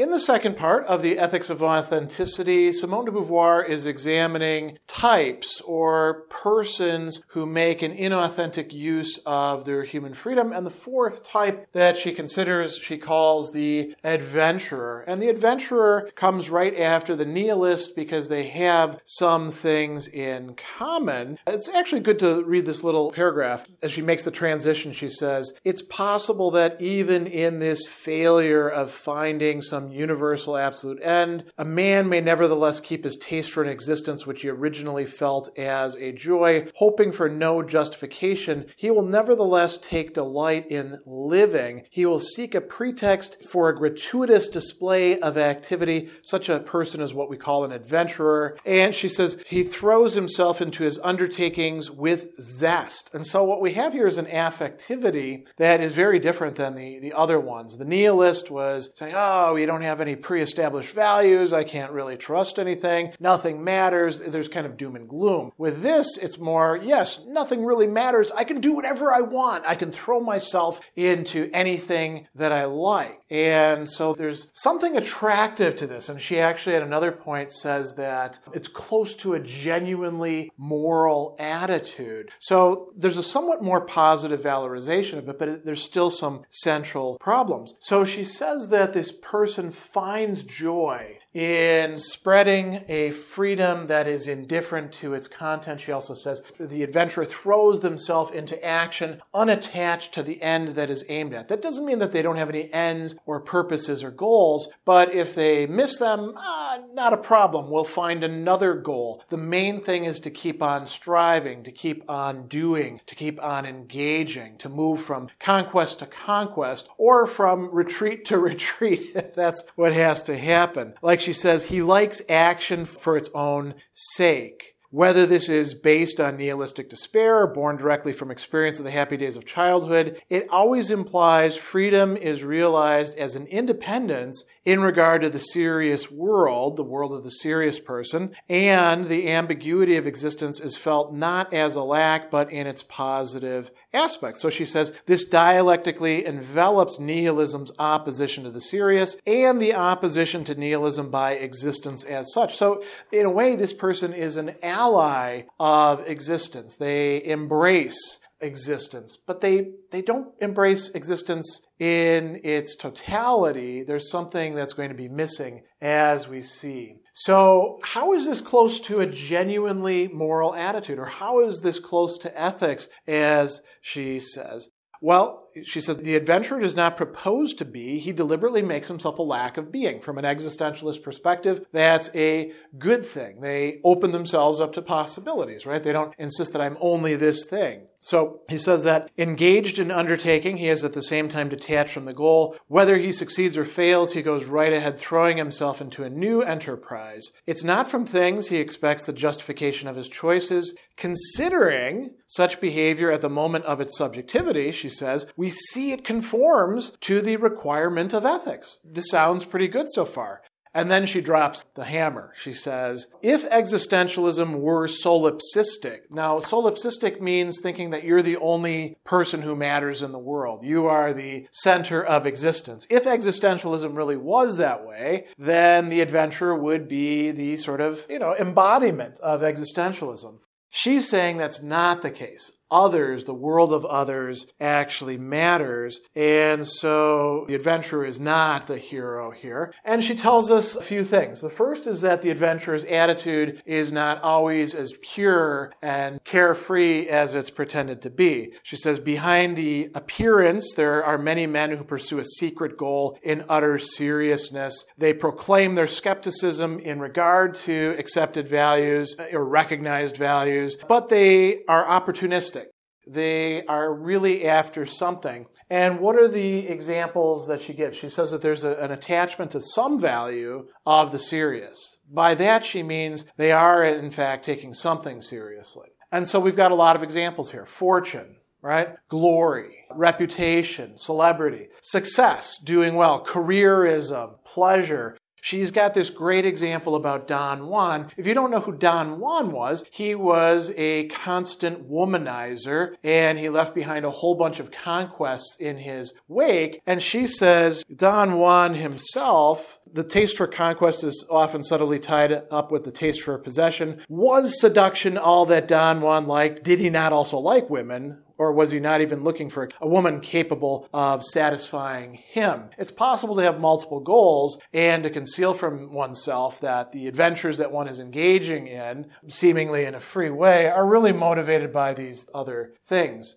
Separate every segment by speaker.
Speaker 1: In the second part of the Ethics of Authenticity, Simone de Beauvoir is examining types or persons who make an inauthentic use of their human freedom. And the fourth type that she considers, she calls the adventurer. And the adventurer comes right after the nihilist because they have some things in common. It's actually good to read this little paragraph. As she makes the transition, she says, It's possible that even in this failure of finding some universal absolute end. A man may nevertheless keep his taste for an existence which he originally felt as a joy, hoping for no justification. He will nevertheless take delight in living. He will seek a pretext for a gratuitous display of activity. Such a person is what we call an adventurer. And she says he throws himself into his undertakings with zest. And so what we have here is an affectivity that is very different than the, the other ones. The nihilist was saying, oh, you don't don't have any pre established values. I can't really trust anything. Nothing matters. There's kind of doom and gloom. With this, it's more, yes, nothing really matters. I can do whatever I want. I can throw myself into anything that I like. And so there's something attractive to this. And she actually at another point says that it's close to a genuinely moral attitude. So there's a somewhat more positive valorization of it, but there's still some central problems. So she says that this person finds joy in spreading a freedom that is indifferent to its content. She also says the adventurer throws themselves into action unattached to the end that is aimed at. That doesn't mean that they don't have any ends or purposes or goals, but if they miss them, ah, not a problem. We'll find another goal. The main thing is to keep on striving, to keep on doing, to keep on engaging, to move from conquest to conquest or from retreat to retreat if that's what has to happen. Like she says, he likes action for its own sake. Whether this is based on nihilistic despair or born directly from experience of the happy days of childhood, it always implies freedom is realized as an independence in regard to the serious world, the world of the serious person, and the ambiguity of existence is felt not as a lack, but in its positive aspects. So she says this dialectically envelops nihilism's opposition to the serious and the opposition to nihilism by existence as such. So in a way, this person is an ally of existence. They embrace existence, but they, they don't embrace existence in its totality. There's something that's going to be missing as we see. So, how is this close to a genuinely moral attitude? Or how is this close to ethics, as she says? Well, she says the adventurer does not propose to be, he deliberately makes himself a lack of being. From an existentialist perspective, that's a good thing. They open themselves up to possibilities, right? They don't insist that I'm only this thing. So he says that engaged in undertaking, he is at the same time detached from the goal. Whether he succeeds or fails, he goes right ahead, throwing himself into a new enterprise. It's not from things he expects the justification of his choices. Considering such behavior at the moment of its subjectivity, she says, we see it conforms to the requirement of ethics. This sounds pretty good so far. And then she drops the hammer. She says, if existentialism were solipsistic, now solipsistic means thinking that you're the only person who matters in the world. You are the center of existence. If existentialism really was that way, then the adventurer would be the sort of, you know, embodiment of existentialism. She's saying that's not the case others, the world of others, actually matters. And so the adventurer is not the hero here. And she tells us a few things. The first is that the adventurer's attitude is not always as pure and carefree as it's pretended to be. She says, behind the appearance, there are many men who pursue a secret goal in utter seriousness. They proclaim their skepticism in regard to accepted values or recognized values, but they are opportunistic. They are really after something. And what are the examples that she gives? She says that there's a, an attachment to some value of the serious. By that, she means they are, in fact, taking something seriously. And so we've got a lot of examples here. Fortune, right? Glory, reputation, celebrity, success, doing well, careerism, pleasure, She's got this great example about Don Juan. If you don't know who Don Juan was, he was a constant womanizer and he left behind a whole bunch of conquests in his wake. And she says Don Juan himself the taste for conquest is often subtly tied up with the taste for possession. Was seduction all that Don Juan liked? Did he not also like women? Or was he not even looking for a woman capable of satisfying him? It's possible to have multiple goals and to conceal from oneself that the adventures that one is engaging in, seemingly in a free way, are really motivated by these other things.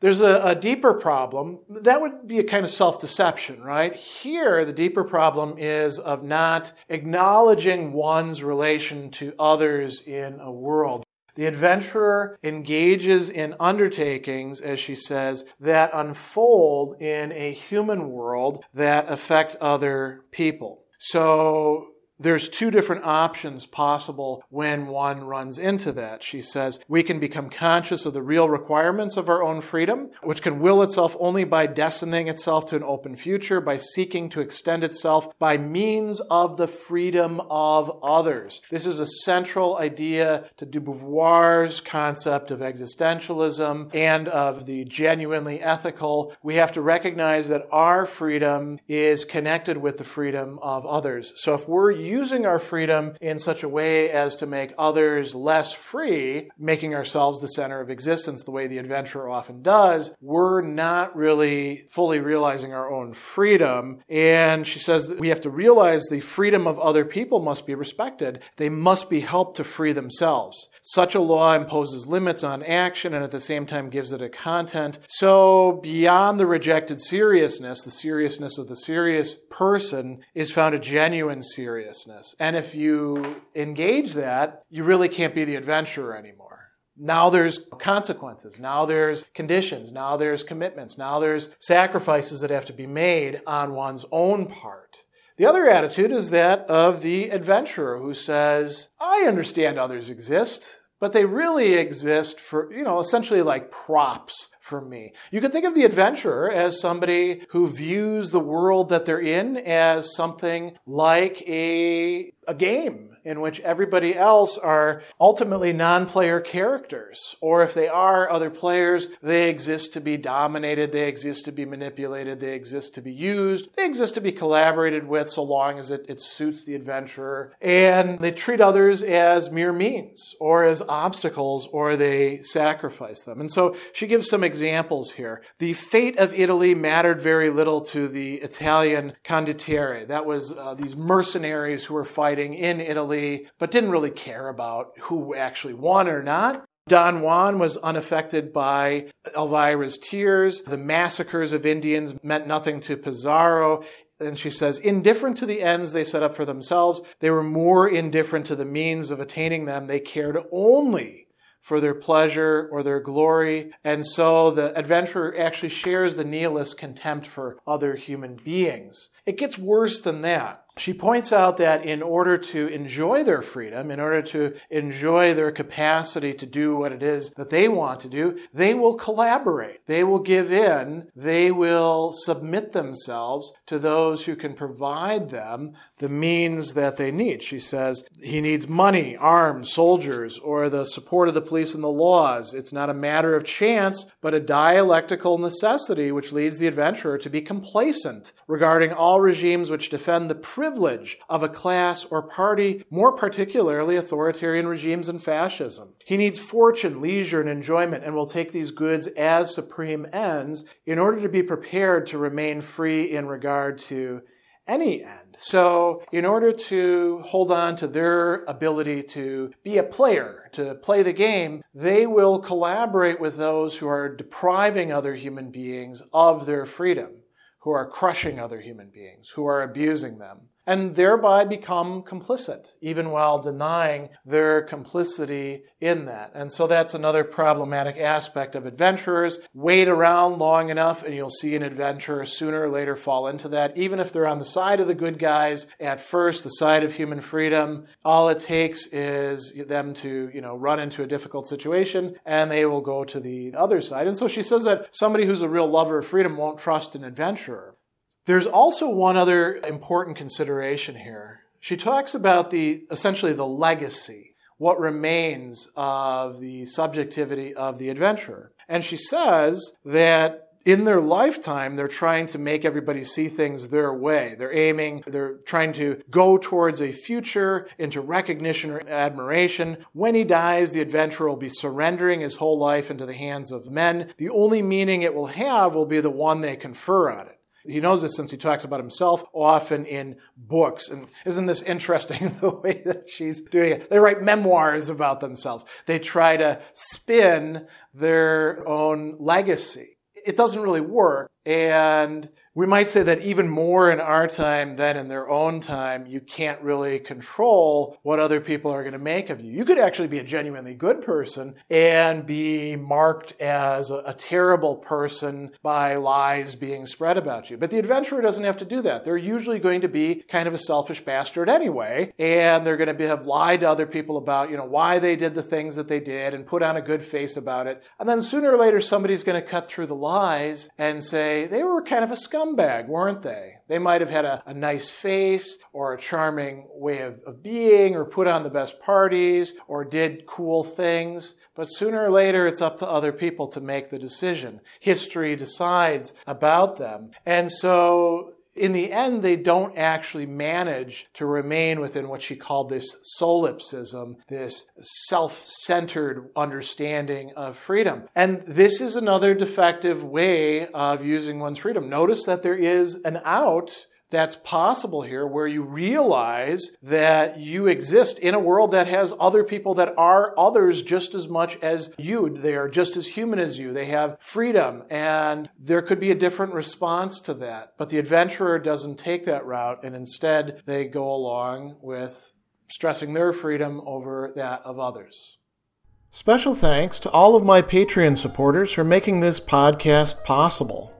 Speaker 1: There's a, a, deeper problem. That would be a kind of self deception, right? Here, the deeper problem is of not acknowledging one's relation to others in a world. The adventurer engages in undertakings, as she says, that unfold in a human world that affect other people. So there's two different options possible when one runs into that. She says, we can become conscious of the real requirements of our own freedom, which can will itself only by destining itself to an open future, by seeking to extend itself by means of the freedom of others. This is a central idea to de Beauvoir's concept of existentialism and of the genuinely ethical. We have to recognize that our freedom is connected with the freedom of others. So if we're using our freedom in such a way as to make others less free, making ourselves the center of existence the way the adventurer often does, we're not really fully realizing our own freedom. And she says that we have to realize the freedom of other people must be respected. They must be helped to free themselves. Such a law imposes limits on action and at the same time gives it a content. So, beyond the rejected seriousness, the seriousness of the serious person is found a genuine seriousness. And if you engage that, you really can't be the adventurer anymore. Now there's consequences. Now there's conditions. Now there's commitments. Now there's sacrifices that have to be made on one's own part. The other attitude is that of the adventurer who says, I understand others exist, but they really exist for, you know, essentially like props for me. You can think of the adventurer as somebody who views the world that they're in as something like a, a game in which everybody else are ultimately non-player characters. Or if they are other players, they exist to be dominated, they exist to be manipulated, they exist to be used, they exist to be collaborated with so long as it, it suits the adventurer. And they treat others as mere means or as obstacles or they sacrifice them. And so she gives some examples here. The fate of Italy mattered very little to the Italian condottieri. That was uh, these mercenaries who were fighting in Italy but didn't really care about who actually won or not. Don Juan was unaffected by Elvira's tears. The massacres of Indians meant nothing to Pizarro. And she says, indifferent to the ends they set up for themselves, they were more indifferent to the means of attaining them. They cared only for their pleasure or their glory. And so the adventurer actually shares the nihilist contempt for other human beings. It gets worse than that she points out that in order to enjoy their freedom, in order to enjoy their capacity to do what it is that they want to do, they will collaborate. They will give in. They will submit themselves to those who can provide them the means that they need. She says he needs money, arms, soldiers, or the support of the police and the laws. It's not a matter of chance, but a dialectical necessity which leads the adventurer to be complacent regarding all regimes which defend the privilege of a class or party, more particularly authoritarian regimes and fascism. He needs fortune, leisure, and enjoyment, and will take these goods as supreme ends in order to be prepared to remain free in regard to any end. So, in order to hold on to their ability to be a player, to play the game, they will collaborate with those who are depriving other human beings of their freedom, who are crushing other human beings, who are abusing them. And thereby become complicit, even while denying their complicity in that. And so that's another problematic aspect of adventurers. Wait around long enough and you'll see an adventurer sooner or later fall into that, even if they're on the side of the good guys at first, the side of human freedom. All it takes is them to, you know, run into a difficult situation and they will go to the other side. And so she says that somebody who's a real lover of freedom won't trust an adventurer. There's also one other important consideration here. She talks about the essentially the legacy, what remains of the subjectivity of the adventurer. And she says that in their lifetime, they're trying to make everybody see things their way. They're aiming, they're trying to go towards a future into recognition or admiration. When he dies, the adventurer will be surrendering his whole life into the hands of men. The only meaning it will have will be the one they confer on it. He knows this since he talks about himself often in books. And isn't this interesting the way that she's doing it? They write memoirs about themselves. They try to spin their own legacy. It doesn't really work. And we might say that even more in our time than in their own time, you can't really control what other people are going to make of you. You could actually be a genuinely good person and be marked as a, terrible person by lies being spread about you. But the adventurer doesn't have to do that. They're usually going to be kind of a selfish bastard anyway, and they're going to be, have lied to other people about, you know, why they did the things that they did and put on a good face about it. And then sooner or later, somebody's going to cut through the lies and say, they were kind of a scum scumbag, weren't they? They might have had a, a nice face or a charming way of, of being or put on the best parties or did cool things. But sooner or later, it's up to other people to make the decision. History decides about them. And so in the end, they don't actually manage to remain within what she called this solipsism, this self centered understanding of freedom. And this is another defective way of using one's freedom. Notice that there is an out that's possible here where you realize that you exist in a world that has other people that are others just as much as you. They are just as human as you. They have freedom and there could be a different response to that. But the adventurer doesn't take that route and instead they go along with stressing their freedom over that of others. Special thanks to all of my Patreon supporters for making this podcast possible.